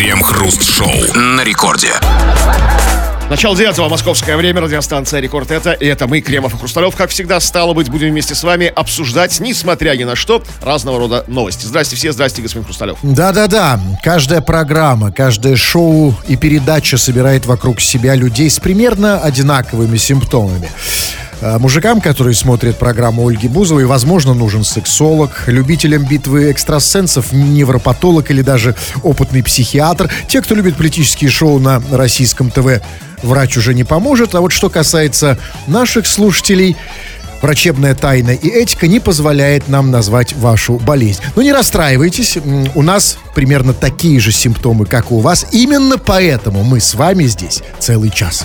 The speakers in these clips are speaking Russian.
Крем-хруст-шоу на рекорде. Начало девятого московское время, радиостанция «Рекорд» это, и это мы, Кремов и Хрусталев, как всегда, стало быть, будем вместе с вами обсуждать, несмотря ни на что, разного рода новости. Здрасте все, здрасте, господин Хрусталев. Да-да-да, каждая программа, каждое шоу и передача собирает вокруг себя людей с примерно одинаковыми симптомами. А Мужикам, которые смотрят программу Ольги Бузовой, возможно, нужен сексолог, любителям битвы экстрасенсов, невропатолог или даже опытный психиатр. Те, кто любит политические шоу на российском ТВ, врач уже не поможет. А вот что касается наших слушателей, врачебная тайна и этика не позволяет нам назвать вашу болезнь. Но не расстраивайтесь, у нас примерно такие же симптомы, как и у вас. Именно поэтому мы с вами здесь целый час.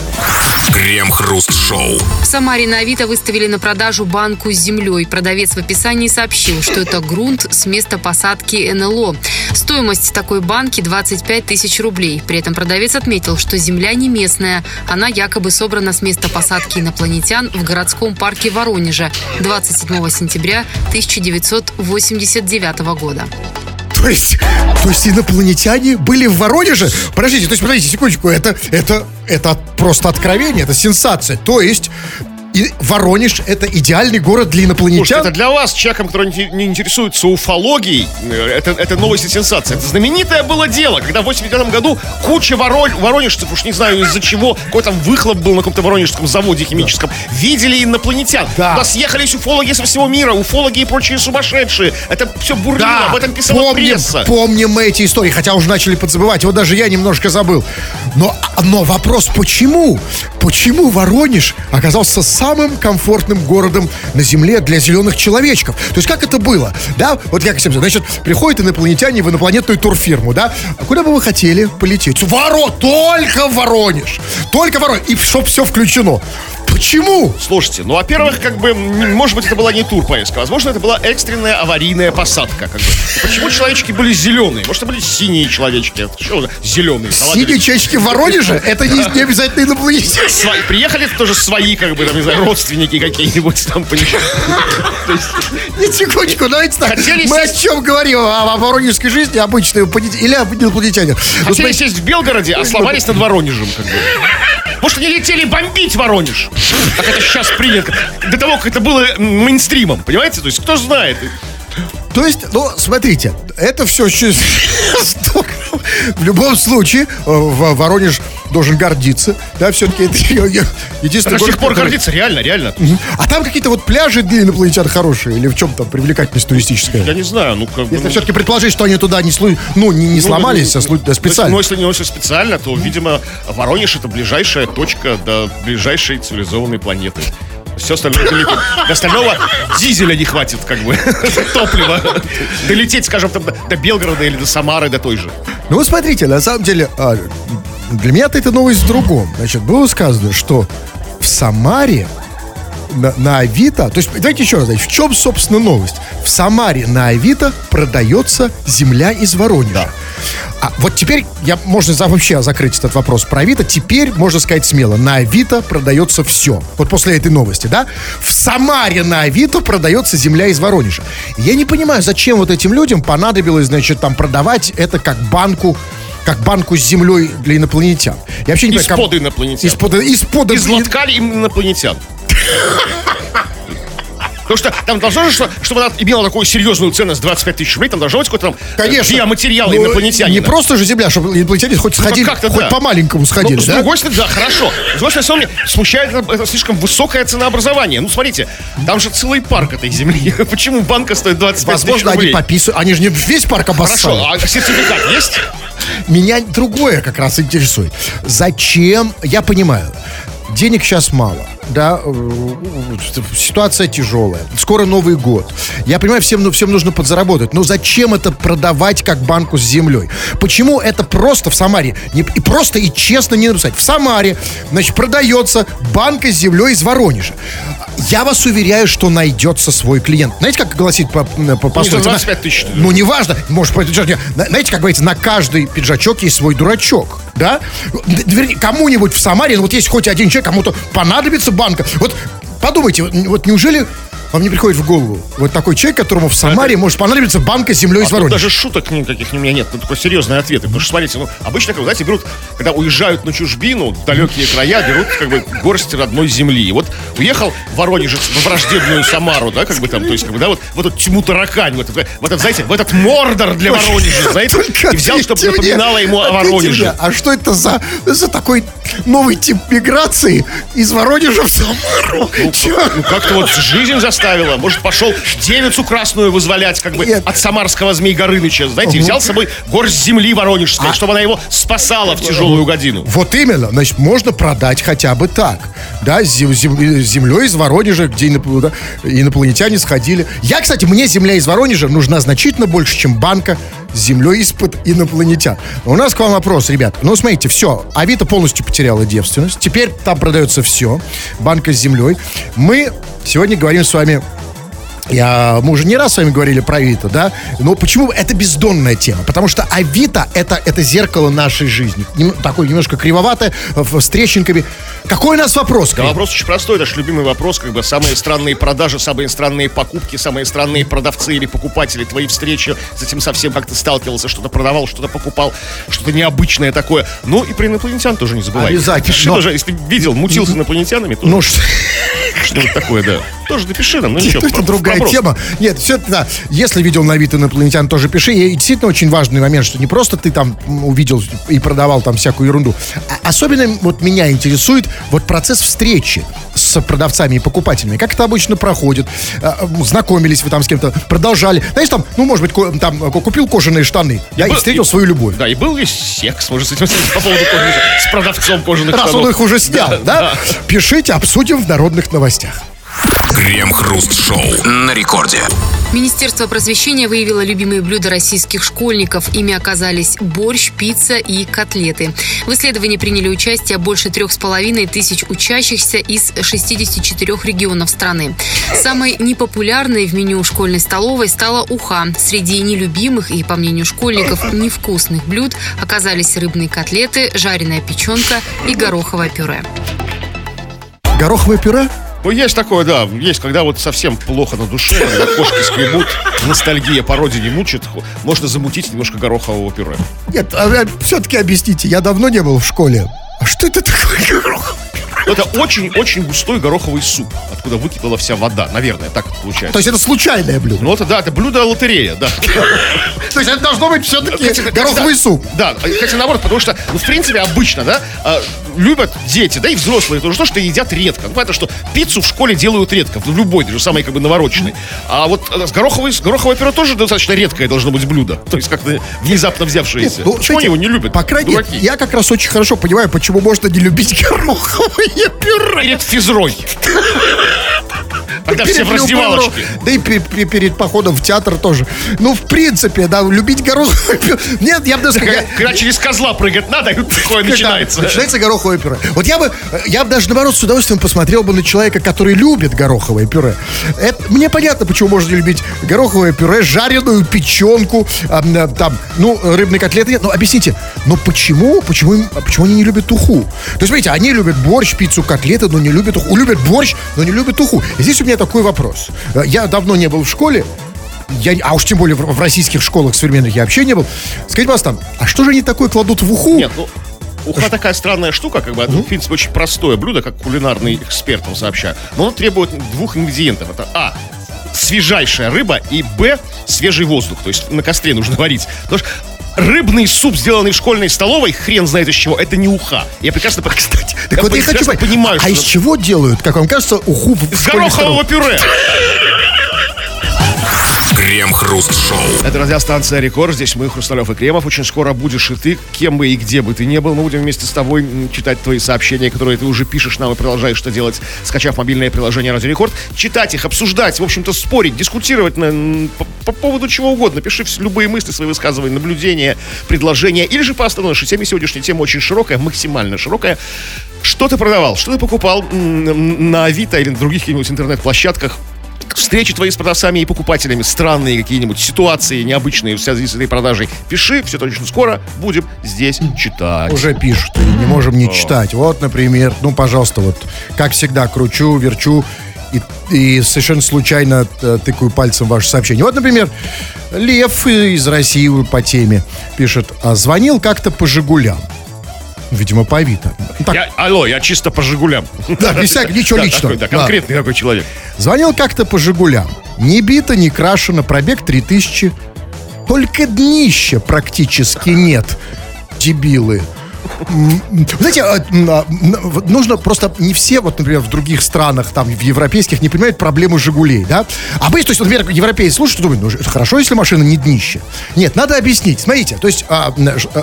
Крем-хруст-шоу. В Самаре на Авито выставили на продажу банку с землей. Продавец в описании сообщил, что это грунт с места посадки НЛО. Стоимость такой банки 25 тысяч рублей. При этом продавец отметил, что земля не местная. Она якобы собрана с места посадки инопланетян в городском парке Воронежа 27 сентября 1989 года. То есть, то есть инопланетяне были в Воронеже? Подождите, то есть, подождите, секундочку, это, это, это просто откровение, это сенсация. То есть, и Воронеж это идеальный город для Слушайте, инопланетян? это для вас, человеком, который не не интересуется уфологией, э, это, это новость и сенсация. Это знаменитое было дело, когда в 89 году куча воро- воронежцев, уж не знаю из-за чего, какой там выхлоп был на каком-то воронежском заводе химическом, видели инопланетян. Да. Туда съехались уфологи со всего мира, уфологи и прочие сумасшедшие. Это все бурлило, об этом писала помним, пресса. помним мы эти истории, хотя уже начали подзабывать. Вот даже я немножко забыл. Но, но вопрос, почему? Почему Воронеж оказался самым комфортным городом на Земле для зеленых человечков? То есть как это было? Да, вот как всем значит, приходят инопланетяне в инопланетную турфирму, да? А куда бы вы хотели полететь? Воро, только Воронеж. Только Воронеж. И чтоб все включено. Почему? Слушайте, ну, во-первых, как бы, может быть, это была не турпоездка, возможно, это была экстренная аварийная посадка, как бы. И Почему человечки были зеленые? Может, это были синие человечки? Что зеленые? Синие чечки в Воронеже? Это не, не обязательно инопланетяне. Свои, приехали тоже свои, как бы, там, не знаю, родственники какие-нибудь там, Не секундочку, давайте так. Мы о чем говорим? О, воронежской жизни, обычной или об инопланетяне? Ну, Хотели сесть в Белгороде, а сломались над Воронежем, как бы. Может, они летели бомбить Воронеж? Как это сейчас принято. До того, как это было мейнстримом, понимаете? То есть, кто знает? То есть, ну, смотрите, это все очень здорово. В любом случае, э, в- Воронеж должен гордиться. Да, все-таки это единственный До сих пор гордиться, реально, реально. А там какие-то вот пляжи для инопланетян хорошие? Или в чем там привлекательность туристическая? Я не знаю, ну как. Если ну, все-таки предположить, что они туда не, слу- ну, не, не Ну, сломались, ну, а специально. Ну, если, если специально, то, видимо, Воронеж это ближайшая точка до ближайшей цивилизованной планеты. Все остальное далеко. До остального дизеля не хватит, как бы, топлива. Долететь, скажем, там, до, Белгорода или до Самары, до той же. Ну, смотрите, на самом деле, а, для меня-то это новость в другом. Значит, было сказано, что в Самаре на, на Авито, то есть, давайте еще раз, значит, в чем, собственно, новость? В Самаре на Авито продается земля из Воронежа. А вот теперь я, можно за- вообще закрыть этот вопрос про Авито. Теперь, можно сказать смело, на Авито продается все. Вот после этой новости, да? В Самаре на Авито продается земля из Воронежа. Я не понимаю, зачем вот этим людям понадобилось, значит, там продавать это как банку как банку с землей для инопланетян. Я вообще не Из-под как- инопланетян. Из-под, из-под Из лотка им инопланетян. Потому что там должно же, что- чтобы она имела такую серьезную ценность 25 тысяч рублей, там должно быть какой-то там э, Конечно. биоматериал Ну, инопланетянина. Не просто же земля, чтобы инопланетяне хоть сходили, как-то хоть да. по-маленькому сходили, Ну, с да? другой стороны, да, хорошо. С другой стороны, меня смущает это, это слишком высокое ценообразование. Ну, смотрите, там же целый парк этой земли. Почему банка стоит 25 тысяч Возможно, они рублей? пописывают. Они же не весь парк обоссали. Хорошо, а сертификат есть? Меня другое как раз интересует. Зачем? Я понимаю. Денег сейчас мало, да, э, ситуация тяжелая, скоро Новый год. Я понимаю, всем, ну, всем нужно подзаработать, но зачем это продавать как банку с землей? Почему это просто в Самаре, не, и просто и честно не написать? В Самаре, значит, продается банка с землей из Воронежа. Я вас уверяю, что найдется свой клиент. Знаете, как гласит по, по, пословице? 25 тысяч. Ну, неважно, может, по- на- знаете, как говорится, на каждый пиджачок есть свой дурачок, да? Вернее, кому-нибудь в Самаре, ну, вот есть хоть один человек, кому-то понадобится банка. Вот подумайте, вот неужели вам не приходит в голову вот такой человек, которому в Самаре может понадобиться банка с землей из А тут Воронежа? даже шуток никаких у меня нет. Тут такой серьезные ответы. Потому что, смотрите, ну, обычно, как, знаете, берут, когда уезжают на чужбину, в далекие края, берут, как бы, горсть родной земли. И вот уехал Воронежец в враждебную Самару, да, как бы там, то есть, как бы, да, вот в эту тьму таракань, вот, в этот, знаете, в этот мордор для Воронежа, знаете, и взял, чтобы напоминало ему о Воронеже. А что это за, за такой новый тип миграции из Воронежа в Самару? Ну, как-то вот жизнь заставила. Может, пошел девицу красную вызволять, как бы, Нет. от самарского Змей Горыныча, знаете, и взял с собой горсть земли воронежской, чтобы она его спасала в тяжелую годину. Вот именно, значит, можно продать хотя бы так. Да, зем- зем- землей из Воронежа, где инопланетяне сходили. Я, кстати, мне земля из Воронежа нужна значительно больше, чем банка с землей из-под инопланетян. Но у нас к вам вопрос, ребят. Ну, смотрите, все, Авито полностью потеряла девственность. Теперь там продается все. Банка с землей. Мы сегодня говорим с вами я, мы уже не раз с вами говорили про Авито, да? Но почему это бездонная тема? Потому что Авито это, это зеркало нашей жизни. Нем- такое немножко кривоватое, в- с трещинками. Какой у нас вопрос? Да, вопрос очень простой, это же любимый вопрос, как бы самые странные продажи, самые странные покупки, самые странные продавцы или покупатели, твои встречи с этим совсем как ты сталкивался, что-то продавал, что-то покупал, что-то необычное такое. Ну и про инопланетян тоже не забывай. Обязательно. Пиши Но- тоже, если видел, мутил с инопланетянами, то Ну, что, что-нибудь такое, да. Тоже напиши нам, ну ничего. это другая вопрос. тема. Нет, все это, да. Если видел на Авито инопланетян, тоже пиши. И действительно очень важный момент, что не просто ты там увидел и продавал там всякую ерунду. А особенно вот меня интересует вот процесс встречи с продавцами и покупателями. Как это обычно проходит? А, Знакомились вы там с кем-то, продолжали. Знаешь, там, ну, может быть, там купил кожаные штаны, да, и был- встретил и- свою любовь. Да, и был ли секс, может, с этим по поводу кожаных, с продавцом кожаных Раз штанов. он их уже снял, да? Пишите, обсудим в народных новостях. Крем-хруст-шоу на рекорде. Министерство просвещения выявило любимые блюда российских школьников. Ими оказались борщ, пицца и котлеты. В исследовании приняли участие больше трех с половиной тысяч учащихся из 64 регионов страны. Самой непопулярной в меню школьной столовой стала уха. Среди нелюбимых и, по мнению школьников, невкусных блюд оказались рыбные котлеты, жареная печенка и гороховое пюре. Гороховое пюре? Ну, есть такое, да. Есть, когда вот совсем плохо на душе, когда кошки скребут, ностальгия по родине мучит, можно замутить немножко горохового пюре. Нет, все-таки объясните, я давно не был в школе. А что это такое гороховое Это очень-очень густой гороховый суп, откуда выкипела вся вода. Наверное, так То получается. есть это случайное блюдо? Ну, это да, это блюдо лотерея, да. То есть это должно быть все-таки гороховый суп. Да, хотя наоборот, потому что, ну, в принципе, обычно, да, а, любят дети, да и взрослые тоже, то, что едят редко. Ну, понятно, что пиццу в школе делают редко, в любой, даже самой, как бы, навороченной. А вот э, с гороховой, с гороховое пюре тоже достаточно редкое должно быть блюдо. То есть как-то внезапно взявшееся. Ну, Почему знаете, они его не любят? По крайней мере, я как раз очень хорошо понимаю, почему можно не любить гороховое пюре. Перед физрой. Когда все в раздевалочке. Да и пе- пе- перед походом в театр тоже. Ну, в принципе, да, любить пюре. Нет, я бы даже Когда, через козла прыгать надо, такое начинается. Начинается гороховое пюре. Вот я бы, я бы даже, наоборот, с удовольствием посмотрел бы на человека, который любит гороховое пюре. Это, мне понятно, почему можно любить гороховое пюре, жареную печенку, м, там, ну, рыбные котлеты. нет. Ну, объясните, но почему, почему, им- почему они не любят уху? То есть, смотрите, они любят борщ, пиццу, котлеты, но не любят уху. Любят борщ, но не любят уху. И здесь у меня такой вопрос. Э, Я давно не был в школе, я, а уж тем более в, в российских школах современных я вообще не был. Скажите, пожалуйста, а что же они такое кладут в уху? Нет, ну, уха такая странная штука, как бы, это, в принципе, очень простое блюдо, как кулинарный эксперт вам сообщаю. Но оно требует двух ингредиентов. Это А, свежайшая рыба, и Б, свежий воздух. То есть на костре нужно варить. Потому что рыбный суп, сделанный в школьной столовой, хрен знает из чего, это не уха. Я прекрасно, кстати, Так вот я хочу понимаю, а из что... чего делают, как вам кажется, уху в С горохового столовой? пюре. Крем-хруст-шоу. Это радиостанция «Рекорд». Здесь мы, Хрусталев и Кремов. Очень скоро будешь и ты, кем бы и где бы ты ни был. Мы будем вместе с тобой читать твои сообщения, которые ты уже пишешь нам и продолжаешь что делать, скачав мобильное приложение «Радио Рекорд». Читать их, обсуждать, в общем-то, спорить, дискутировать на, по, по поводу чего угодно. Пиши любые мысли, свои высказывания, наблюдения, предложения. Или же по основной теме. Сегодняшняя тема очень широкая, максимально широкая. Что ты продавал? Что ты покупал на Авито или на других каких-нибудь интернет-площадках? Встречи твои с продавцами и покупателями, странные какие-нибудь ситуации необычные в связи с этой продажей, пиши, все точно скоро будем здесь читать. Уже пишут, и не можем не читать. Вот, например, ну, пожалуйста, вот, как всегда, кручу, верчу и, и совершенно случайно э, тыкаю пальцем ваше сообщение. Вот, например, Лев из России по теме пишет, «А звонил как-то по «Жигулям». Видимо, по Авито. Так, Я, алло, я чисто по «Жигулям». Да, без всякого, ничего Да, личного. такой, да, Да. конкретный такой человек. Звонил как-то по «Жигулям». Не бито, не крашено, пробег 3000. Только днища практически нет. Дебилы. Знаете, а, а, нужно просто не все, вот, например, в других странах, там, в европейских, не понимают проблему «Жигулей», да? А мы, то есть, например, европейцы слушают и думают, ну, хорошо, если машина не днище. Нет, надо объяснить. Смотрите, то есть, а,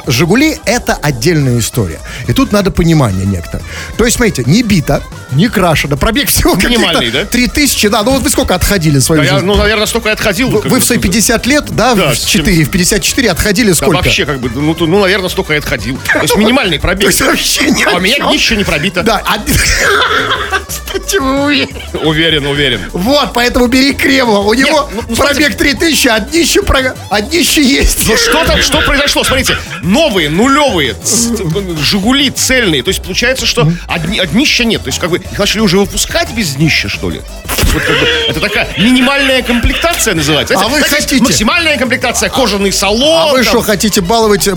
«Жигули» — это отдельная история. И тут надо понимание некоторое. То есть, смотрите, не бита, не крашено, пробег всего Минимальный, да? 3000, да. Ну вот вы сколько отходили в свою Да я, жизнь? ну, наверное, столько и отходил. Вы, вы в свои 50 лет, да, Да, в с чем- 4, в 54 отходили Да, сколько? вообще, как бы, ну, то- ну, наверное, столько и отходил. То есть минимальный То пробег. есть вообще ни А у меня днище не пробито. Да, Кстати, вы? Уверен, уверен. Вот, поэтому бери Кремова. У него ну, ну, пробег 3000, а днище, про- а днище есть. Ну что там, что произошло? Смотрите, новые, нулевые, Жигули цельные. То есть получается, что а, дни- а днища нет. То есть как бы их начали уже выпускать без днища, что ли? Вот как бы это такая минимальная комплектация называется. А вы есть хотите- Максимальная комплектация, кожаный салон. А вы там. что, хотите баловать э, э,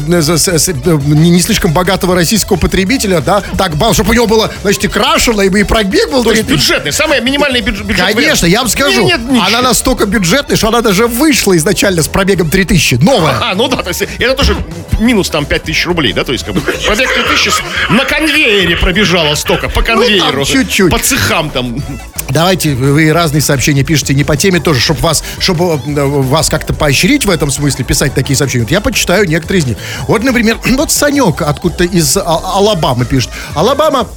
не, не слишком богатого российского потребителя, да? Так, бал, чтобы у него было, значит, и крашено, и, пробег был То есть 3000. бюджетный, самый минимальный бюдж- бюджет. Конечно, я вам скажу, Нет, нет она настолько бюджетная, что она даже вышла изначально с пробегом 3000. Новая. А, ну да, то есть это тоже минус там 5000 рублей, да, то есть как бы пробег 3000 с- на конвейере пробежало столько, по конвейеру. Ну, чуть-чуть. По цехам там. Давайте вы разные сообщения пишите не по теме тоже, чтобы вас, чтобы э, вас как-то поощрить в этом смысле, писать такие сообщения. Вот я почитаю некоторые из них. Вот, например, вот Санек откуда-то из А- Алабамы пишет. Алабама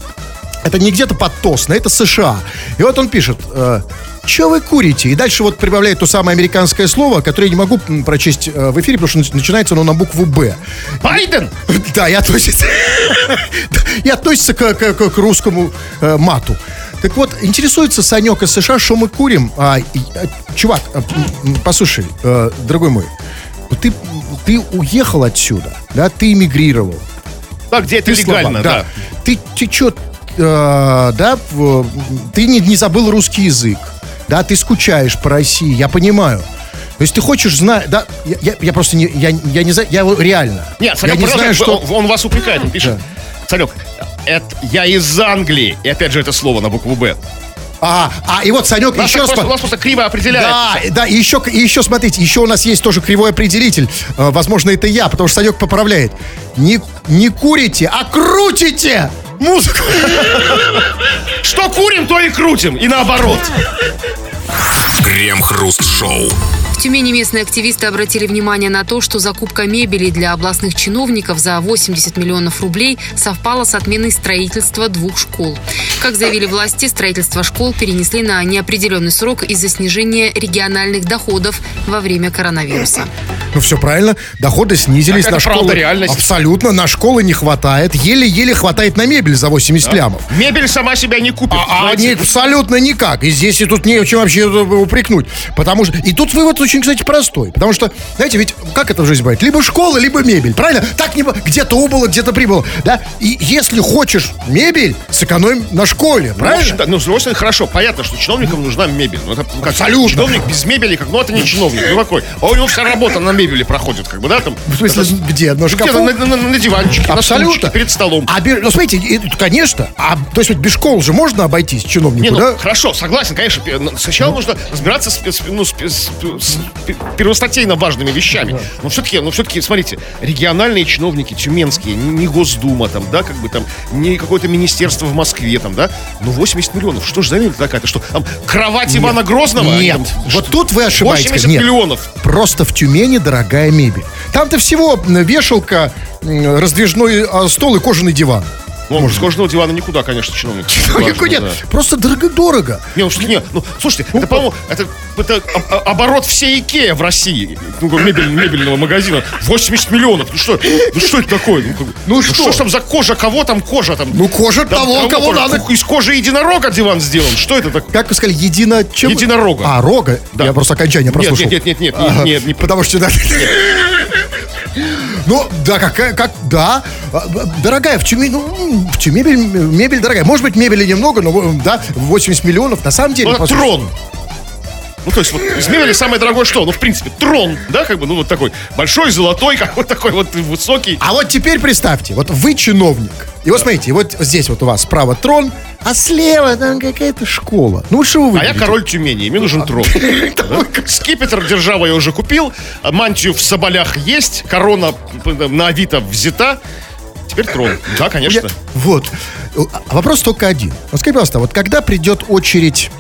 это не где-то под Тосно, это США. И вот он пишет, э, что вы курите? И дальше вот прибавляет то самое американское слово, которое я не могу прочесть э, в эфире, потому что нач- начинается оно на букву «Б». Байден! Да, и относится, и относится к, к- к- к русскому э, мату. Так вот, интересуется Санек из США, что мы курим. А, и, а, чувак, а, послушай, э, дорогой мой, ты, ты уехал отсюда, да, ты эмигрировал. Да, где это Ты легально, слабак, да. Ты, ты что, да, в- ты не, не забыл русский язык, да, ты скучаешь по России, я понимаю. То есть ты хочешь знать, да, я, я- я просто не, я, я не знаю, я его реально. Нет, я Санек, не знаю, что... он, он вас упрекает, он пишет. Санек, это, я из Англии. И опять же это слово на букву «Б». А, а, и вот Санек Нас еще просто, у нас просто криво определяет. Да, да, и еще, и еще, смотрите, еще у нас есть тоже кривой определитель. Э, Возможно, это я, потому что Санек поправляет. Не, не курите, а крутите музыку. Что курим, то и крутим. И наоборот. Крем-хруст-шоу. В Тюмени местные активисты обратили внимание на то, что закупка мебели для областных чиновников за 80 миллионов рублей совпала с отменой строительства двух школ. Как заявили власти, строительство школ перенесли на неопределенный срок из-за снижения региональных доходов во время коронавируса. Ну, все правильно. Доходы снизились Так на школы. правда реальность. Абсолютно. На школы не хватает. Еле-еле хватает на мебель за 80 лямов. Мебель сама себя не купит. А они абсолютно никак. И здесь и тут не о чем вообще упрекнуть. Потому что... И тут вывод очень, кстати, простой. Потому что, знаете, ведь как это в жизни бывает? Либо школа, либо мебель. Правильно? Так не... Где-то убыло, где-то прибыло. Да? И если хочешь мебель, сэкономим на школе. Ну, Правильно? ну, с другой стороны, хорошо, понятно, что чиновникам нужна мебель. Ну, это, ну, как, Абсолютно. Чиновник без мебели, как, ну, это не чиновник, ну, какой. А у него вся работа на мебели проходит, как бы, да, там. В смысле, где? На Где-то шкафу? на, на- на- на диванчике, на стульчике, перед столом. А, ну, смотрите, конечно, а, то есть вот без школ же можно обойтись чиновнику, Не, ну, да? хорошо, согласен, конечно. Сначала нужно разбираться с, ну, с, с- с первостатейно важными вещами. Но все-таки, ну, все-таки, смотрите, региональные чиновники, тюменские, не, Госдума там, да, как бы там, не какое-то министерство в Москве там, да, ну, 80 миллионов, что же за мебель такая-то, что там кровать Ивана Грозного? Нет, Там, вот тут вы ошибаетесь. 80 Нет. миллионов. Просто в Тюмени дорогая мебель. Там-то всего вешалка, раздвижной а, стол и кожаный диван. Ну, кожаного дивана никуда, конечно, чиновник. Ну, Важно, какой нет, да. просто дорого-дорого. Не, ну, что- не, ну, слушайте, это, по-моему, это, это оборот всей Икея в России, ну, мебель- мебельного магазина, 80 миллионов. Ну что, ну что это такое? Ну, бы, Ну, что? что ж там за кожа, кого там кожа там? Ну, кожа Там того, кого кожа? надо. Из кожи единорога диван сделан. Что это такое? Как вы сказали, едино... Чем? Единорога. А, рога? Да. Я просто окончание Нет, прослушал. нет, нет, нет, нет, Ага. нет, не- Потому что... да, Ну, да, какая, как, да. А, Дорогая, в Тюмени, ну, в Тюмени мебель, мебель дорогая. Может быть, мебели немного, но, да, 80 миллионов. На самом деле... Ну, послушайте, трон. Ну, то есть, вот из мебели самое дорогое что? Ну, в принципе, трон, да, как бы, ну, вот такой большой, золотой, как вот такой вот высокий. А вот теперь представьте, вот вы чиновник. И вот смотрите, вот здесь вот у вас справа трон, а слева там какая-то школа. Ну, что вы А я король Тюмени, мне нужен трон. Скипетр держава я уже купил, а мантию в соболях есть, корона на Авито взята. Теперь трон. Да, конечно. Я- Вот. А Вопрос только один. Вот скажи, пожалуйста, вот когда придет очередь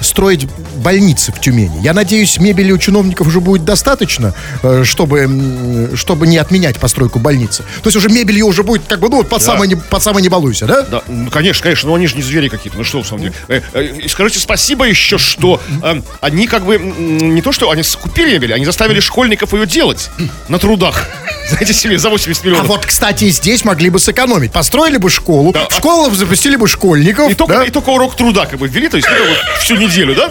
строить больницы в Тюмени. Я надеюсь, мебели у чиновников уже будет достаточно, э, чтобы, чтобы не отменять постройку больницы. То есть уже мебель ее уже будет как бы, ну, вот под, самое, не, под самое не балуйся, да? Да, ну, конечно, конечно, но они же не звери какие-то. Ну что, в самом деле. Э, э, скажите спасибо еще, что э, они как бы не то, что они купили мебель, они заставили школьников ее делать на трудах. Знаете себе, за 80 А миллионов. вот, кстати, здесь могли бы сэкономить. Построили бы школу, Да. в школу запустили бы школьников. И только, да? и только урок труда как бы ввели, то есть ну, как бы всю неделю, да?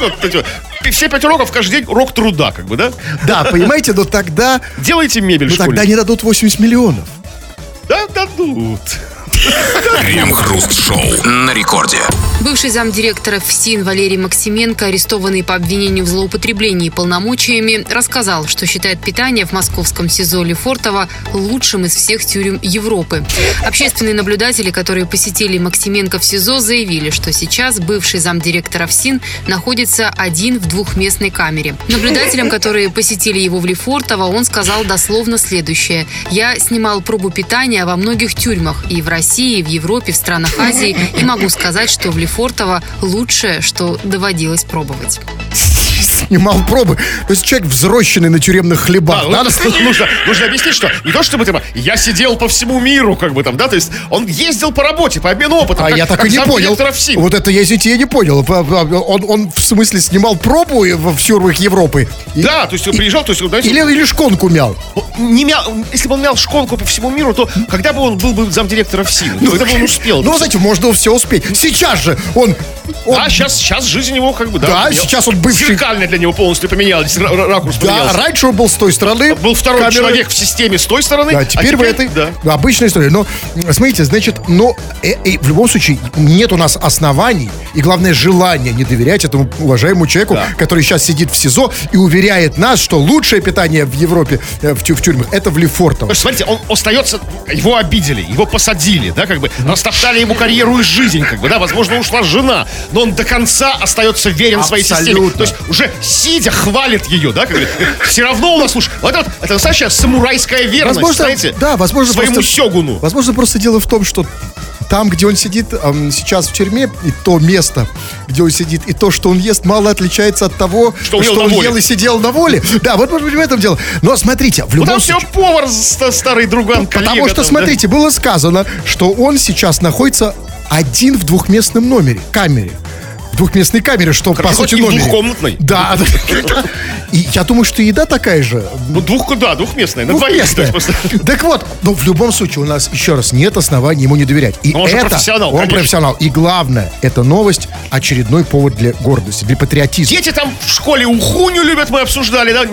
Все пять уроков каждый день урок труда, как бы, да? Да, понимаете, но тогда, Делайте мебель ну, тогда не дадут 80 миллионов. Да, дадут. Крем-хруст-шоу на рекорде. Бывший замдиректора ФСИН Валерий Максименко, арестованный по обвинению в злоупотреблении полномочиями, рассказал, что считает питание в московском СИЗО Лефортово лучшим из всех тюрем Европы. Общественные наблюдатели, которые посетили Максименко в СИЗО, заявили, что сейчас бывший замдиректора ФСИН находится один в двухместной камере. Наблюдателям, которые посетили его в Лефортово, он сказал дословно следующее. «Я снимал пробу питания во многих тюрьмах и в России, и в Европе, в странах Азии, и могу сказать, что в Лефортово лучшее, что доводилось пробовать». Снимал пробы. То есть человек взрощенный на тюремных хлебах. Да, Надо ну, нужно, нужно объяснить, что не то чтобы типа, я сидел по всему миру, как бы там, да, то есть он ездил по работе, по обмену опытом. А как- я так как и не понял. Вот это, я, извините, я не понял. Он, он в смысле снимал пробу в тюрьмах Европы? Да, то есть он приезжал, то есть, знаете, Или, или шконку мял? не мял, если бы он мял шконку по всему миру, то когда бы он был бы замдиректора ФСИН? Когда бы он успел? Ну, знаете, можно все успеть. Сейчас же он... он- А сейчас, сейчас жизнь его как бы, да. Да, сейчас он бывший- Зеркально для него полностью поменялись, ра- ра- ракурс да, поменялся. раньше он был с той стороны. Был второй камеры. человек в системе с той стороны. Да, а теперь, в этой. Да. Обычная история. Но, смотрите, значит, но э, э, в любом случае нет у нас оснований и, главное, желания не доверять этому уважаемому человеку, Да. который сейчас сидит в СИЗО и уверяет нас, что лучшее питание в Европе, э, в, тю- в тюрьмах, это в Лефортово. То есть, смотрите, он остается, его обидели, его посадили, да, как бы, растоптали ему карьеру и жизнь, как бы, да, возможно, ушла жена, но он до конца остается верен своей системе. Абсолютно. То есть, уже сидя, хвалит ее, да, как бы, все равно у нас, слушай, вот это, это настоящая самурайская верность, Возможно, знаете, да, возможно, своему просто- сёгуну. Возможно, просто дело в том, что там, где он сидит эм, сейчас в тюрьме, и то место, где он сидит, и то, что он ест, мало отличается от того, Что он ел на воле. ел и сидел на воле. Да, вот, может быть, в этом дело. Но смотрите, в Ну, любом там все случае... повар, ста- старый друган, коллега Потому что, там, да. смотрите, было сказано, что он сейчас находится один в двухместном номере, камере. Двухместной камере, что по Хоть сути номере. двухкомнатной. Да. И я думаю, что еда такая же. Ну, двух, да, двухместная, на двоих. Так вот, но в любом случае у нас, еще раз, нет оснований ему не доверять. И он же это, профессионал, Он конечно. профессионал. И главное, эта новость очередной повод для гордости, для патриотизма. Дети там в школе ухуню любят, мы обсуждали, да,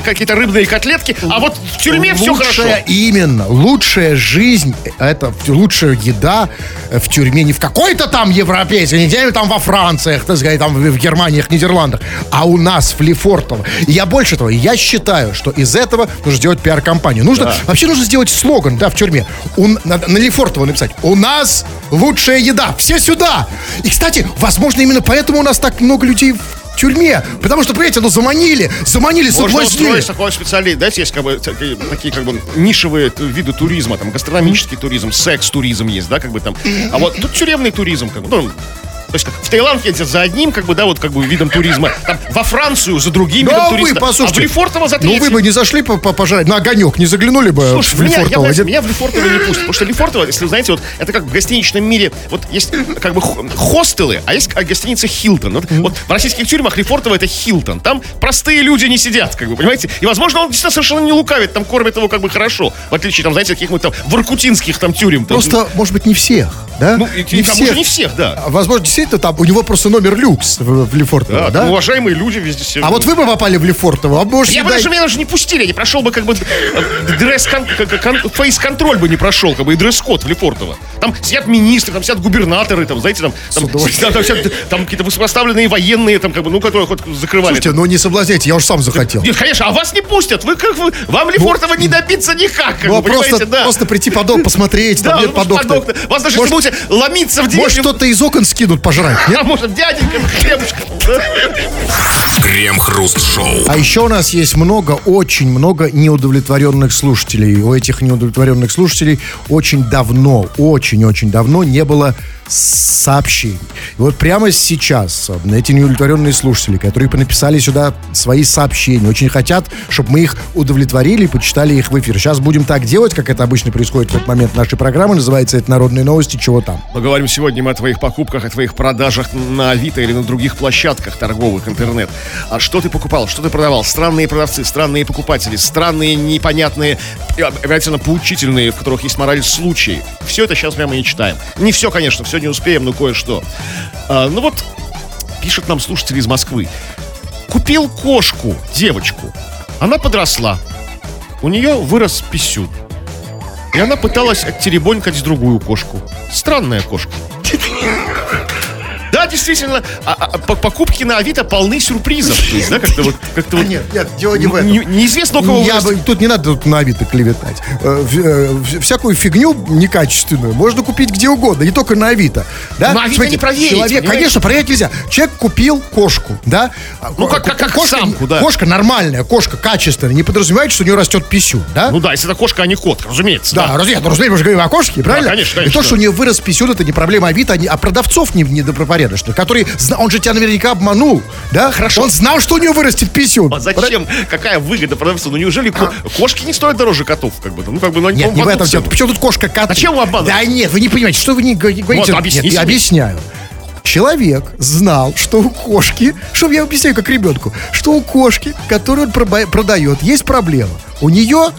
какие-то рыбные котлетки, а вот в тюрьме все хорошо. Лучшая, Именно. Лучшая жизнь, это лучшая еда э, в тюрьме не в какой-то там европейской, не где там во Франциях, так сказать, там в в Германиях, Нидерландах, а у нас в Лефортово. И я больше того, я считаю, что из этого нужно сделать пиар-компанию. Нужно, вообще нужно сделать слоган, да, в тюрьме. У- надо на Лефортово написать, у нас лучшая еда, все сюда. И, кстати, возможно, именно поэтому у нас так много людей в тюрьме, потому что, понимаете, ну заманили, заманили, Можно соблазнили. устроить такой специальный, знаете, есть как бы такие, такие как бы нишевые виды туризма, там гастрономический туризм, секс-туризм есть, да, как бы там. А вот тут тюремный туризм, как бы, ну, то есть в Таиланд ездят за одним, как бы, да, вот как бы видом туризма, там во Францию за другим Ну, видом а вы, туризма, послушайте, а в Лефортово за Ну, третьим. вы бы не зашли по- на огонек, не заглянули бы Слушай, в меня, я, Лефортово. знаете, Где- меня в Лефортово не пустят, потому что Лефортово, если вы знаете, вот это как в гостиничном мире, вот есть как бы хостелы, а есть а, гостиница Хилтон. Вот, вот в российских тюрьмах Лефортово это Хилтон. Там простые люди не сидят, как бы, понимаете? И, возможно, он действительно совершенно не лукавит, там кормят его как бы хорошо, в отличие, там, знаете, каких-нибудь там воркутинских там тюрем. Там, Просто, может быть, не всех, да? ну, и, и там уже не всех, да. А, Возможно, действительно, там у него просто номер люкс в, в Лефортово, Да, да? там уважаемые люди везде все. А вот вы бы попали в Лефортово, а может, Я бы даже меня даже не пустили, я не прошел бы как бы дресс фейс-контроль бы не прошел, как бы и дресс-код в Лефортово. Там сидят министры, там сидят губернаторы, там, знаете, там, там, там сидят, там какие-то высокопоставленные военные, там, как бы, ну, которые хоть закрывали. Слушайте, ну не соблазняйте, я уж сам захотел. Нет, конечно, а вас не пустят. Вы как вы, вам Лефортово не добиться никак, как Ну, вы а просто, да. просто прийти под дом, посмотреть, Да, там нет ну, под окна. под окна. Вас даже Может- если будете ломиться в деревню, Может, что-то из окон скинут пожрать, нет? а может, дяденька, хлебушка. Крем-хруст-шоу. А еще у нас есть много, очень много неудовлетворенных слушателей. У этих неудовлетворенных слушателей очень давно, очень-очень давно не было сообщений. И вот прямо сейчас э, эти неудовлетворенные слушатели, которые написали сюда свои сообщения, очень хотят, чтобы мы их удовлетворили и почитали их в эфир. Сейчас будем так делать, как это обычно происходит в этот момент нашей программы. Называется это «Народные новости. Чего там?». Мы говорим сегодня мы о твоих покупках, о твоих продажах на Авито или на других площадках торговых, интернет. А что ты покупал, что ты продавал? Странные продавцы, странные покупатели, странные, непонятные, и обязательно поучительные, в которых есть мораль случаи. Все это сейчас прямо не читаем. Не все, конечно, все не успеем, но кое-что. А, ну вот, пишет нам слушатель из Москвы. Купил кошку, девочку. Она подросла. У нее вырос писюн. И она пыталась оттеребонькать другую кошку. Странная кошка. Да, действительно, а- а- по- покупки на Авито полны сюрпризов. То есть, да, как-то вот... Как-то вот нет, нет, дело не в этом. не- неизвестно, у кого Я вырастет. бы, тут не надо тут на Авито клеветать. Э, э, всякую фигню некачественную можно купить где угодно, не только на Авито. Да? На Авито Смотрите, не проверить, Человек, понимаете? конечно, проверять нельзя. Человек купил кошку, да? Ну, как- как- как кошка, самку, да. Кошка нормальная, кошка качественная, не подразумевает, что у нее растет писюн, да? Ну да, если это кошка, а не кот, разумеется. Да, Да. разумеется, ну, разумеется, мы же говорим о кошке, правильно? конечно, И конечно. то, что у нее вырос писюн, это не проблема Авито, а, не- а продавцов не, которые, зна- он же тебя наверняка обманул, да? Хорошо. Он знал, что у нее вырастет писюн. А зачем? Какая выгода продавцу? Ну неужели ко- кошки не стоят дороже котов? Как бы, ну как бы, ну, Нет, не в этом дело. Причем тут кошка коты? Зачем вы обманываете? Да нет, вы не понимаете, что вы не го- говорите. Вот, объясни Нет, я объясняю. Человек знал, что у кошки, что я объясняю как ребенку, что у кошки, которую он продает, есть проблема. У нее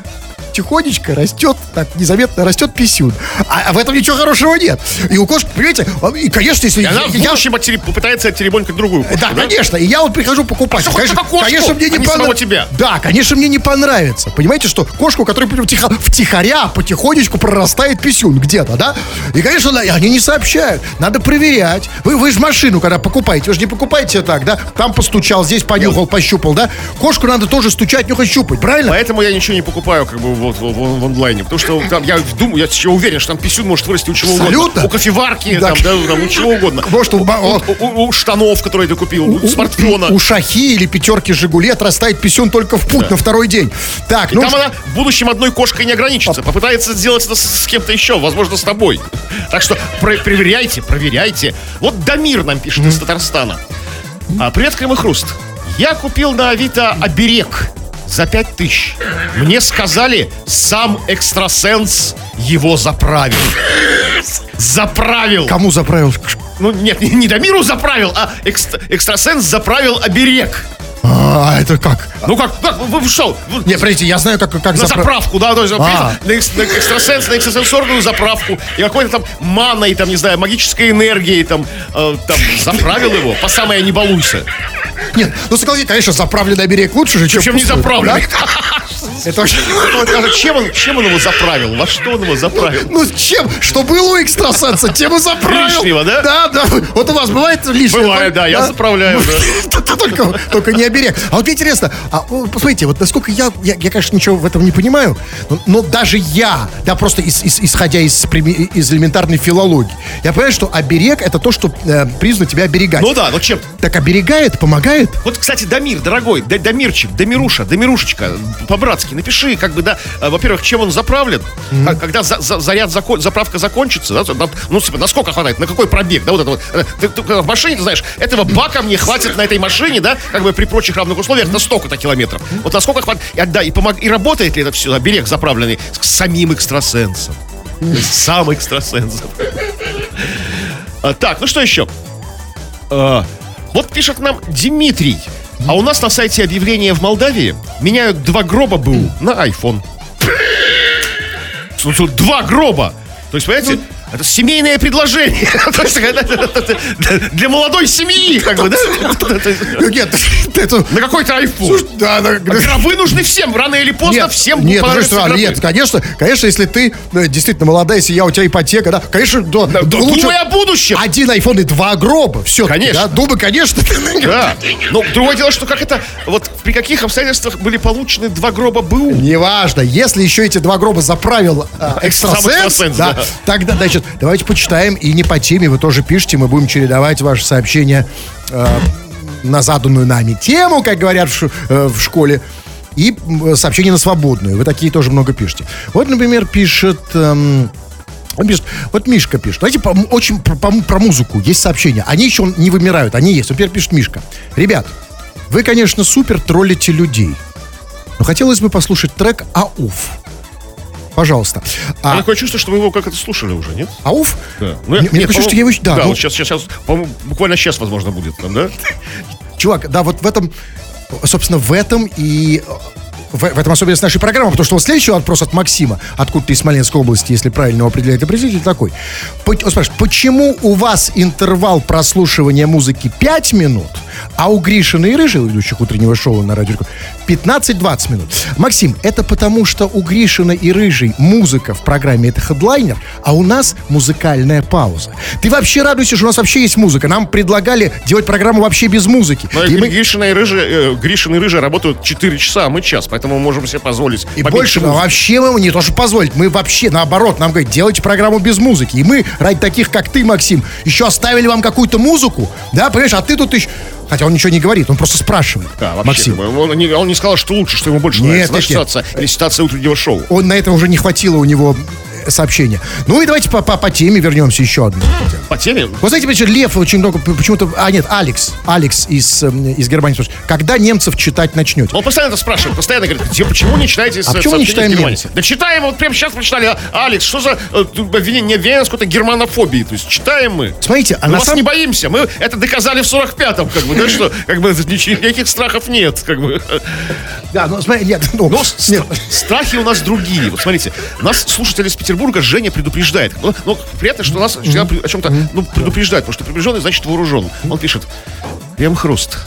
тихонечко растет, так незаметно растет писюн. А, а в этом ничего хорошего нет. И у кошки, понимаете, и, конечно, если И она в я- будущем оттереб- попытается оттеребонькать другую кошку, да, конечно. И я вот прихожу покупать. А конечно, кошку, конечно, мне не а не понравится. тебя? Да, конечно, мне не понравится. Понимаете, что кошку, которая втихо- втихаря, потихонечку прорастает писюн где-то, да? И, конечно, да, они не сообщают. Надо проверять. Вы, вы же машину, когда покупаете, вы же не покупаете так, да? Там постучал, здесь понюхал, пощупал, да? Кошку надо тоже стучать, нюхать, щупать, правильно? Поэтому я ничего не покупаю как бы вот в, в- в онлайне. Потому что там, я думаю, я уверен, что там писюн может вырасти у чего Абсолютно. угодно. У кофеварки, Да. там, да, там, у чего угодно. Может, у, У, у- у штанов, которые ты купил, у, смартфона. у шахи или пятерки Жигули отрастает писюн только в путь на второй день. Так, И ну там она в будущем одной кошкой не ограничится. Попытается сделать это с, кем-то еще, возможно, с тобой. Так что про- проверяйте, проверяйте. Вот Дамир нам пишет из Татарстана. А, привет, Крым и Хруст. Я купил на Авито оберег за 5 тысяч. Мне сказали, сам экстрасенс его заправил. Заправил. кому заправил? Ну, нет, не, не Дамиру заправил, а экст- экстрасенс заправил оберег. А, это как? Ну как, как вы, что? Не, подождите, я знаю, как, как на запра- заправку, да, то есть А. на, экс- на экстрасенс, на экстрасенсорную заправку и какой-то там маной, там, не знаю, магической энергией, там, э, там, заправил его, по самое не балуйся. Нет, ну согласитесь, конечно, заправленный берег лучше же, чем, Чем не заправленный. да? Это. Вот, а Чем он, чем он его заправил? Во что он его заправил? Ну, чем? Что было у экстрасенса, тем и заправил. Лишнего, да? Да, да. Вот у вас бывает лишнее? Бывает, да, я заправляю. Только, только не оберег. А вот мне интересно, а, посмотрите, вот насколько я, я, я, конечно, ничего в этом не понимаю, но, но даже я, да, просто из- из- исходя из, из элементарной филологии, я понимаю, что оберег это то, что э, призвано тебя оберегать. Ну да, ну чем? Так оберегает, помогает? Вот, кстати, Дамир, дорогой, Да- Дамирчик, Дамируша, Дамирушечка, по-братски, напиши, как бы, да, э, во-первых, чем он заправлен, а когда за- за- заряд, закон- заправка закончится, да, на- ну, типа, на сколько хватает, на какой пробег, да, вот это вот, э, ты, ты в машине, ты знаешь, этого бака мне хватит на этой машине, да, как бы при прочих равных условиях на столько-то километров. Вот на сколько хватит, и, да, и, помог, и работает ли это все, оберег заправленный с самим экстрасенсом. Сам экстрасенс. А, Так, ну что еще? А, Вот пишет нам Дмитрий. А у нас на сайте объявления в Молдавии меняют два гроба БУ на iPhone. Два гроба! То есть, понимаете, это семейное предложение. Для молодой семьи, как бы, да? Нет, это... На какой-то айфон. Да, да, Гробы нужны всем, рано или поздно всем нет, ну, гробы. нет, конечно, конечно, если ты э, действительно молодая, если я у тебя ипотека, да, конечно, да, Да, лучше Думай о будущем. один айфон и два гроба, все, Конечно. думай, конечно, Да. Но другое дело, что как это, вот при каких обстоятельствах были получены два гроба БУ? Неважно, если еще эти два гроба заправил э, экстрасенс, да. тогда, значит, давайте почитаем и не по теме, вы тоже пишите, мы будем чередовать ваши сообщения э, на заданную нами тему, как говорят в, э, в школе, и м, сообщения на свободную. Вы такие тоже много пишете. Вот, например, пишет... эм, он пишет, вот Мишка пишет. Знаете, по- очень про, по- про музыку есть сообщения. Они еще не вымирают, они есть. Например, пишет Мишка. Ребят, вы, конечно, супер троллите людей. Но хотелось бы послушать трек «Ауф». Пожалуйста. А А, такое чувство, что мы его как-то слушали уже, нет? «Ауф»? Да. Мне- мне нет, кажется, что я его- да, Да, ну- вот сейчас, сейчас, по-моему, буквально сейчас, возможно, будет там, да? Чувак, да, вот в этом, собственно, в этом и в, в этом особенность нашей программы, потому что вот следующий вопрос от Максима, откуда ты из Смоленской области, если правильно его определяет определитель, такой. Он спрашивает, почему у вас интервал прослушивания музыки 5 минут, а у Гришина и Рыжего, ведущих утреннего шоу на радио, 15-20 минут? Максим, это потому, что у Гришина и Рыжей музыка в программе это хедлайнер, а у нас музыкальная пауза. Ты вообще радуйся, что у нас вообще есть музыка. Нам предлагали делать программу вообще без музыки. Но И мы- Гришина и Рыжа, э, Гришин и Рыжа работают 4 часа, а мы час, поэтому мы можем себе позволить. И больше мы музыку. вообще мы не то что позволить, мы вообще наоборот, нам говорят, делайте программу без музыки. И мы, ради таких, как ты, Максим, еще оставили вам какую-то музыку, да, понимаешь, а ты тут еще... Хотя он ничего не говорит, он просто спрашивает. Да, вообще, Максим. бы, он, не, он не сказал, что лучше, что ему больше Нет, нравится. Нет. ситуация или ситуация утреннего шоу. Он на это уже не хватило у него э, сообщения. Ну и давайте по, по, по теме вернемся еще одну. По теме, Вот знаете, почему Лев очень много, почему-то, а нет, Алекс, Алекс из, эм, из Германии спрашивает, когда немцев читать начнете? он постоянно это спрашивает, постоянно говорит, «Где- почему не читаете А почему не читаем немцы? Да читаем, вот прямо сейчас прочитали. А, Алекс, что за э, обвинение, обвинение с какой-то германофобией? То есть читаем мы. Смотрите, а Мы на вас самом не боимся, мы это доказали в 45-м, как бы, да что, как бы никаких страхов нет, как бы. Да, ну, смотри, нет, ну, Но нет. страхи у нас другие. Вот смотрите, нас слушатель из Петербурга Женя предупреждает. Ну, ну, приятно, что нас всегда при- о чем-то ну, предупреждает, потому что приближенный значит вооружен. Он пишет, Крем Хруст,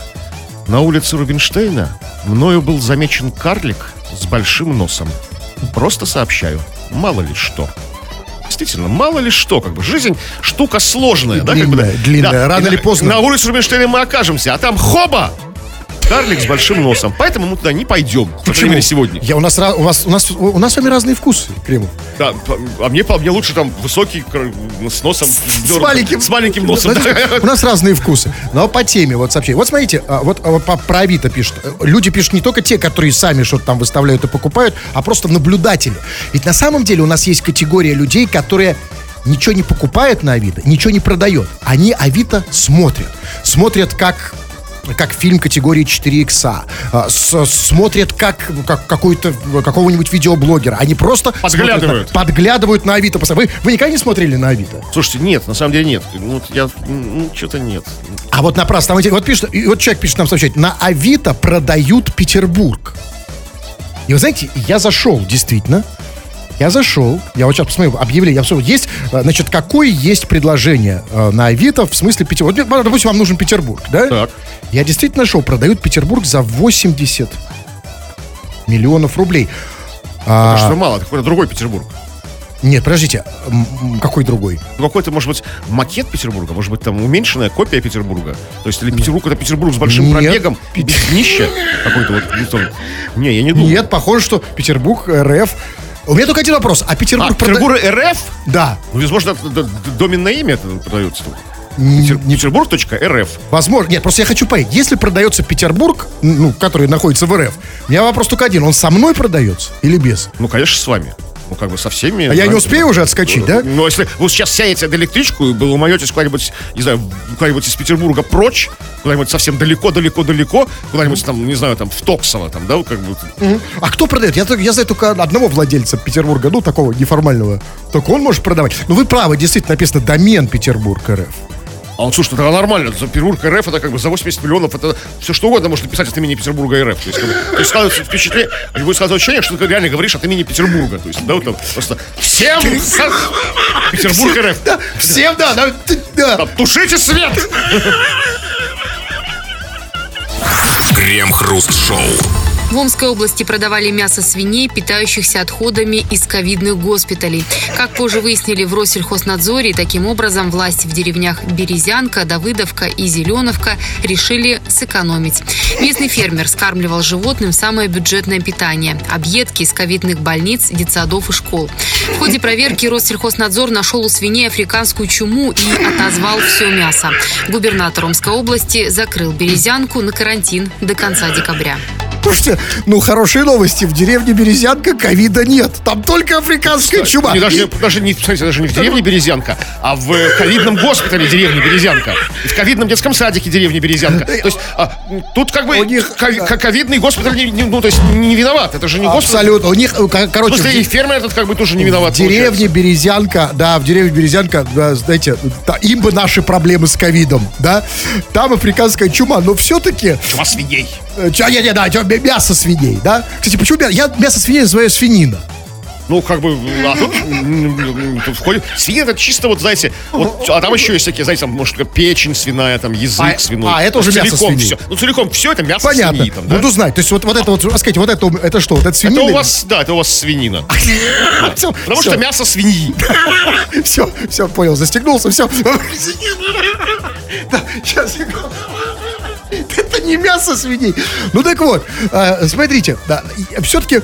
на улице Рубинштейна мною был замечен карлик с большим носом. Просто сообщаю, мало ли что. Действительно, мало ли что, как бы жизнь штука сложная, да, как бы. Длинная, длинная. Да. Рано или поздно. На улице Рубинштейна мы окажемся, а там хоба! Карлик с большим носом. Поэтому мы туда не пойдем. По крайней мере, сегодня. Я, у, нас, у, вас, у, нас, у нас с вами разные вкусы, Кремов. Да, по- а мне, по мне лучше там высокий, с носом. С маленьким, С маленьким носом. Знаете, У нас разные вкусы. Но по теме, вот сообщение. Вот смотрите, а, вот, а, по, про Авито пишут. Люди пишут не только те, которые сами что-то там выставляют и покупают, а просто наблюдатели. Ведь на самом деле у нас есть категория людей, которые ничего не покупают на Авито, ничего не продает. Они Авито смотрят. Смотрят, как как фильм категории 4 икса, а, с- смотрят как, как какой-то какого-нибудь видеоблогера. Они просто смотрят Подглядывают. на- подглядывают на Авито. Вы, вы никогда не смотрели на Авито? Слушайте, нет, на самом деле нет. Вот я, ну, что-то нет. А вот напрасно. Вот пишет, вот человек пишет нам сообщать, на Авито продают Петербург. И вы знаете, я зашел, действительно. Я зашел, я вот сейчас посмотрю объявление, я посмотрю, есть, э, значит, какое есть предложение э, на Авито в смысле Петербург. Вот, ну, допустим, вам нужен Петербург, да? Так. Я действительно нашел, продают Петербург за 80 миллионов рублей. А, Потому что мало, это какой-то другой Петербург. нет, подождите, какой другой? Ну, какой-то, может быть, макет Петербурга, может быть, там уменьшенная копия Петербурга. То есть, или Петербург это Петербург с большим Нет. пробегом, без днища какой-то вот. ну. Не, я не думаю. Нет, похоже, что Петербург, РФ. У меня только один вопрос. А Петербург А, прода- Петербург РФ? Да. Ну, возможно, доменное имя продается. Не- Петер- Петербург.рф. Возможно. Нет, просто я хочу понять. Если продается Петербург, ну, который находится в РФ, у меня вопрос только один. Он со мной продается или без? Ну, конечно, с вами. Ну, как бы со всеми. А я не успею уже отскочить, да? Ну, если вы сейчас сядете на электричку и вы умоетесь куда-нибудь, не знаю, куда-нибудь из Петербурга прочь, куда-нибудь совсем далеко-далеко-далеко, куда-нибудь там, не знаю, там в Токсово, там, да, как бы. А кто продает? Я, я знаю только одного владельца Петербурга, ну, такого неформального. Только он может продавать. Ну, вы правы, действительно написано домен Петербург РФ. А он, слушай, это нормально. За Петербург РФ это как бы за 80 миллионов, это все что угодно можно писать от имени Петербурга РФ. То есть, как бы, то есть складывается впечатление, будет складываться ощущение, что ты реально говоришь от имени Петербурга. То есть, да, вот там просто всем со- Петербург РФ. Да, всем, да, да, да. Там, Тушите свет! Крем-хруст-шоу. В Омской области продавали мясо свиней, питающихся отходами из ковидных госпиталей. Как позже выяснили в Россельхознадзоре, таким образом власти в деревнях Березянка, Давыдовка и Зеленовка решили сэкономить. Местный фермер скармливал животным самое бюджетное питание – объедки из ковидных больниц, детсадов и школ. В ходе проверки Россельхознадзор нашел у свиней африканскую чуму и отозвал все мясо. Губернатор Омской области закрыл Березянку на карантин до конца декабря. Слушайте, ну хорошие новости. В деревне Березянка ковида нет. Там только африканская чума. Не, даже, даже, не, смотрите, даже не в деревне Березянка, а в ковидном госпитале деревни Березянка. И в ковидном детском садике деревни Березянка. То есть а, тут как бы У них, ковидный госпиталь не, не- ну, то есть не виноват. Это же не госпиталь. Абсолютно. У них, э, ко- В короче, смысле, и фермер этот как бы тоже не виноват. в деревне получается. Березянка, да, в деревне Березянка, да, знаете, да, им бы наши проблемы с ковидом, да. Там африканская чума, но все-таки... Чума свиней. Не, не, да, мя- мясо свиней, да. Кстати, почему мя- я мясо свиней называю свинина? Ну, как бы, а тут, тут входит... Свинья это чисто вот, знаете, вот, а там еще есть всякие, знаете, там, может, печень свиная, там, язык А- свиной. а, это уже мясо целиком свиньи. все. Ну, целиком все это мясо Понятно. свиньи, там, да? Буду знать. То есть вот, вот это вот, скажите, вот это, это что? Вот это свинина? Это у вас, да, это у вас свинина. Потому что мясо свиньи. Все, все, понял, застегнулся, все. Да, сейчас я... Это не мясо свиней. Ну так вот, э, смотрите, да, все-таки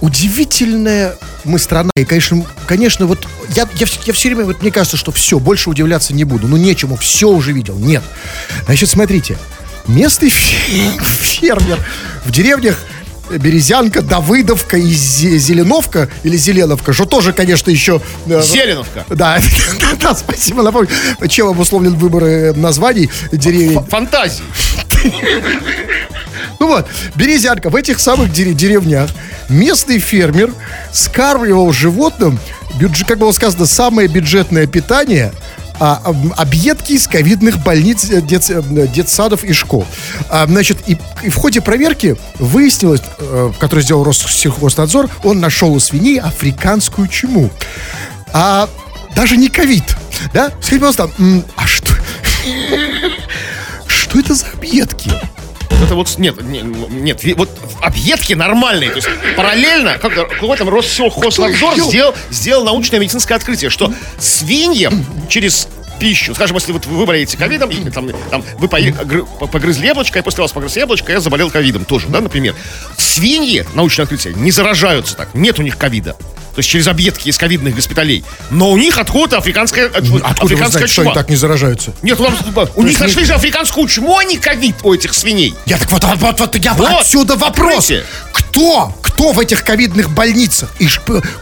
удивительная мы страна. И, конечно, конечно, вот я, я, я все время, вот мне кажется, что все, больше удивляться не буду. Ну, нечему, все уже видел. Нет. Значит, смотрите, местный фе- фермер в деревнях Березянка, Давыдовка и Зе- Зеленовка, или Зеленовка, что тоже, конечно, еще... э, Зеленовка. да, да, спасибо, напомню. Чем обусловлен выбор э, названий деревень? Фантазии. Ну вот, Березянка, в этих самых дере- деревнях местный фермер скармливал животным, как было сказано, самое бюджетное питание, а, об- объедки из ковидных больниц, э, дет- э, детсадов и школ. А, значит, и, и в ходе проверки выяснилось, э, который сделал Россельхознадзор, он нашел у свиней африканскую чуму. А даже не ковид, да? Скажите, пожалуйста, а что... Что это за объедки? Это вот, нет, не- нет, ви- вот объедки нормальные, то есть параллельно, как какой там Россельхознадзор сделал, сделал научное медицинское открытие, что свиньям через пищу, скажем, если вот вы болеете ковидом, и там, там вы погрызли яблочко, я после вас погрыз яблочко, я заболел ковидом тоже, да, например. Свиньи, научное открытие, не заражаются так, нет у них ковида. То есть через объедки из ковидных госпиталей. Но у них откуда-то африканская, Откуда африканская знаете, что чума. они так не заражаются? Нет, у, нас- у них нашли же африканскую чуму, а не ковид у этих свиней. Я так вот, вот, вот, я Вот, отсюда вопрос. откройте. Кто? Кто в этих ковидных больницах? И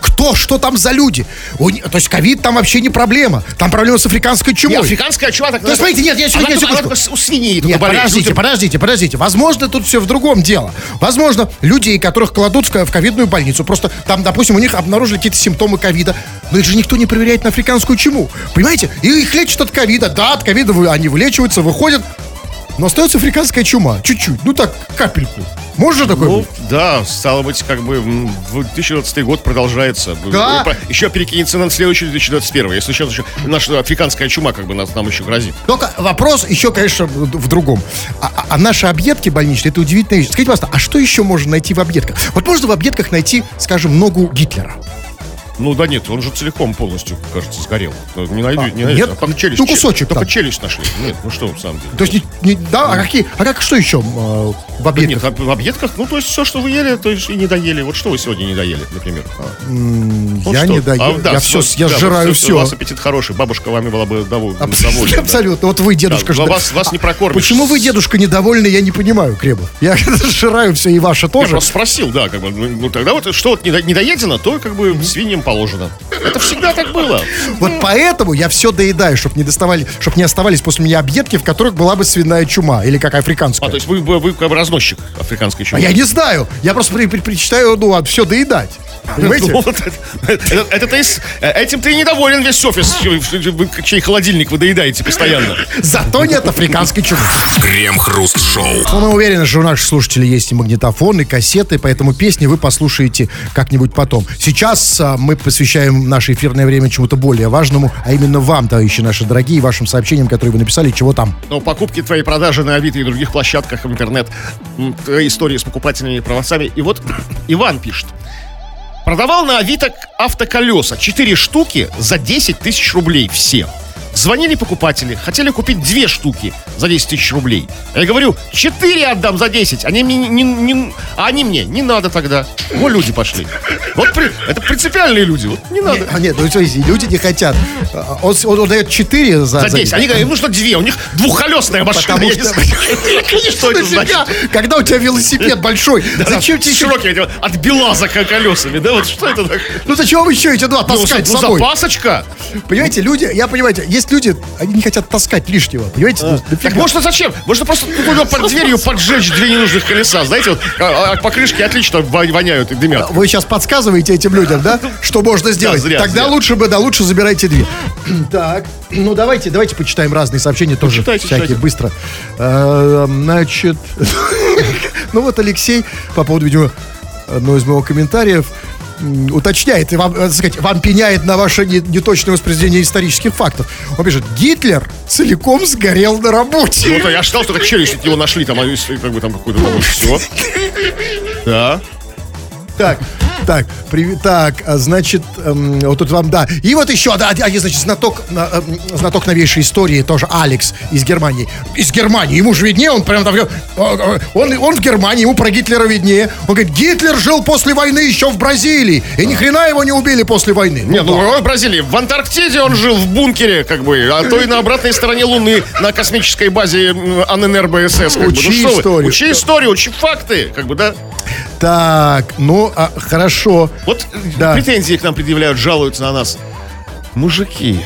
кто? Что там за люди? Ни- то есть ковид там вообще не проблема. Там проблема с африканской чумой. африканская чума так... Да смотрите, нет, я еще- она, я секундочку. она у свиней Нет, болеет. подождите, подождите, подождите. Возможно, тут все в другом дело. Возможно, людей, которых кладут в, ко- в ковидную больницу, просто там, допустим, у них обнаружили какие-то симптомы ковида, но их же никто не проверяет на африканскую чуму. Понимаете? И их лечат от ковида. Да, от ковида они вылечиваются, выходят. Но остается африканская чума. Чуть-чуть. Ну так, капельку. Же такое Ну, быть? да, стало быть, как бы м, 2020 год продолжается. Да. Еще перекинется на следующий 2021. Если сейчас еще наша африканская чума как бы нас, нам еще грозит. Только вопрос еще, конечно, в в другом. А, а- а наши объедки больничные, это удивительная вещь. Скажите, пожалуйста, а что еще можно найти в объедках? Вот можно в объедках найти, скажем, ногу Гитлера? Ну да нет, он же целиком полностью, кажется, сгорел. Ну, Не найду, А, не найду. нет? А только челюсть. Ну, кусочек Только там. челюсть нашли. Нет, ну что, в самом деле. То есть, не, не- да, а какие, а как, что еще э, в Да объедках? нет, а в объедках, ну, то есть все, что вы ели, то есть и не доели. Вот что вы сегодня не доели, например? А. Ну, я что? не даю, А, да, я все, вот, я да, сжираю вот все. У вас аппетит хороший, бабушка вами была бы довол- Абсолютно, довольна. да. абсолютно. Вот вы, дедушка, Да, же- вас- вас не прокормишь. Почему вы, дедушка, недовольны, я не понимаю, Кремов. Я сжираю все, и ваше Я тоже. просто спросил, да, как бы, ну, ну, тогда вот что вот недо- недоедено, то как бы свиньям положено. Это всегда так было. Вот поэтому я все доедаю, чтобы не доставали, чтобы не оставались после меня объедки, в которых была бы свиная чума или как африканская. А, то есть вы, вы, вы как бы разносчик африканской А чумы. я не знаю. Я просто при- при- предпочитаю, ну, все доедать. Понимаете? Ну, вот это- это- ты с- Этим ты недоволен весь офис, вы- чей холодильник вы доедаете постоянно. Зато нет африканской чумы. Крем-хруст-шоу. Но мы уверены, что у наших слушателей есть и магнитофон, и кассеты, поэтому песни вы послушаете как-нибудь потом. Сейчас а, мы посвящаем наше эфирное время чему-то более важному, а именно вам, товарищи наши дорогие, вашим сообщениям, которые вы написали, чего там. Ну, покупки твои, продажи на Авито и других площадках в интернет, истории с покупательными правосами. И вот Иван пишет. Продавал на Авито автоколеса 4 штуки за 10 тысяч рублей все. Звонили покупатели, хотели купить две штуки за 10 тысяч рублей. Я говорю, 4 отдам за 10. Они мне не, не- а они мне не надо тогда. Вот люди пошли. Вот при- это принципиальные люди. Вот не надо. А нет, ну смотрите, люди не хотят. А, Он, он- он дает 4 за, За 10. Они говорят, ну что две, у них двухколесная машина. Потому что- что это значит? Когда у тебя велосипед большой, зачем тебе эти, от белаза колесами, да? Вот что это такое? Ну зачем еще эти два Ну, таскать с ну, собой? запасочка. Понимаете, люди, я понимаете, есть люди, они не хотят таскать лишнего. Понимаете? Ну, Так можно зачем? Можно просто под дверью поджечь две ненужных колеса. Знаете, вот а, а покрышки отлично вон- воняют и дымят. Вы сейчас подсказываете этим людям, да, что можно сделать. зря, Тогда зря. лучше бы, да, лучше забирайте две. Так, ну давайте, давайте почитаем разные сообщения тоже Почитайте, всякие читайте. быстро. Э, Значит, ну вот Алексей по поводу, видимо, одного из моих комментариев уточняет и вам, э, так сказать, вам пеняет на ваше не- неточное воспроизведение исторических фактов. Он пишет, Гитлер целиком сгорел на работе. Ну, то я считал, что как челюсть от него нашли, там, они, как бы там какой-то, все. Да. Так, так, привет, так, а, значит, эм, вот тут вам, да. И вот еще, да, один, значит, знаток, на- эм, знаток новейшей истории, тоже Алекс из Германии. Из Германии, ему же виднее, он прям там, э, э, он, он в Германии, ему про Гитлера виднее. Он говорит, Гитлер жил после войны еще в Бразилии, и ни хрена его не убили после войны. Не, ну, он в Бразилии, в Антарктиде он жил в бункере, как бы, а то и на обратной стороне Луны, на космической базе АННРБСС. Как бы. Учи ну, что вы, историю. Учи историю, учи факты, как бы, да. Так, ну, а, хорошо. Вот Да. претензии к нам предъявляют, жалуются на нас. Мужики,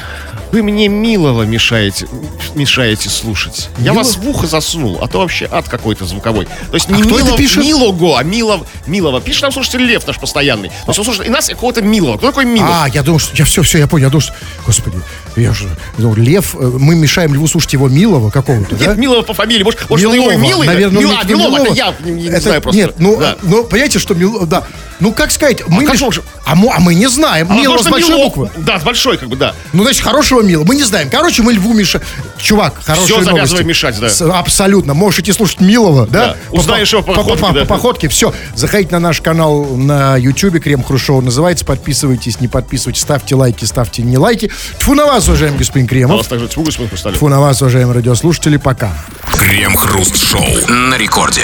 вы мне милого мешаете, мешаете слушать. Я Мило- вас в ухо заснул, а то вообще ад какой-то звуковой. То есть не А кто это Милов- пишет? Милого, а Милов, Милова. Пишет нам слушатель Лев наш постоянный. То есть он слушает и нас, и какого-то Милова. Кто такой Милов? А, я думал, что... Я все, все, я понял. Я думал, что... Господи, я же... я думал, Лев... э, Мы мешаем Льву слушать его Милого какого-то, да? Нет, Милова по фамилии. Может, может Милова, его милый? наверное, Мила, а, не Милова, это Милова. я не, не Это- знаю просто. Нет, ну, Да. ну, понимаете, что Милова, да. Ну, как сказать, мы... как меш- а, мы, а мы не знаем. А Милова с большой Милов. буквы. Да, с большой, как бы, да. Ну, значит, хорошего Мила. Мы не знаем. Короче, мы Льву мешаем. Чувак, хорошие Всё новости. завязывай мешать, да. С- абсолютно. Можете слушать Милова, да? Да. Узнаешь его по походке, по, да. походке. Все. Заходите на наш канал на YouTube. Крем Хрушоу называется. Подписывайтесь, не подписывайтесь. Ставьте лайки, ставьте не лайки. Тьфу на вас, уважаемый господин А Кремов. вас также тьфу, господин Хрусталев. Тьфу на вас, уважаемые радиослушатели. Пока. Крем-хруст-шоу на рекорде.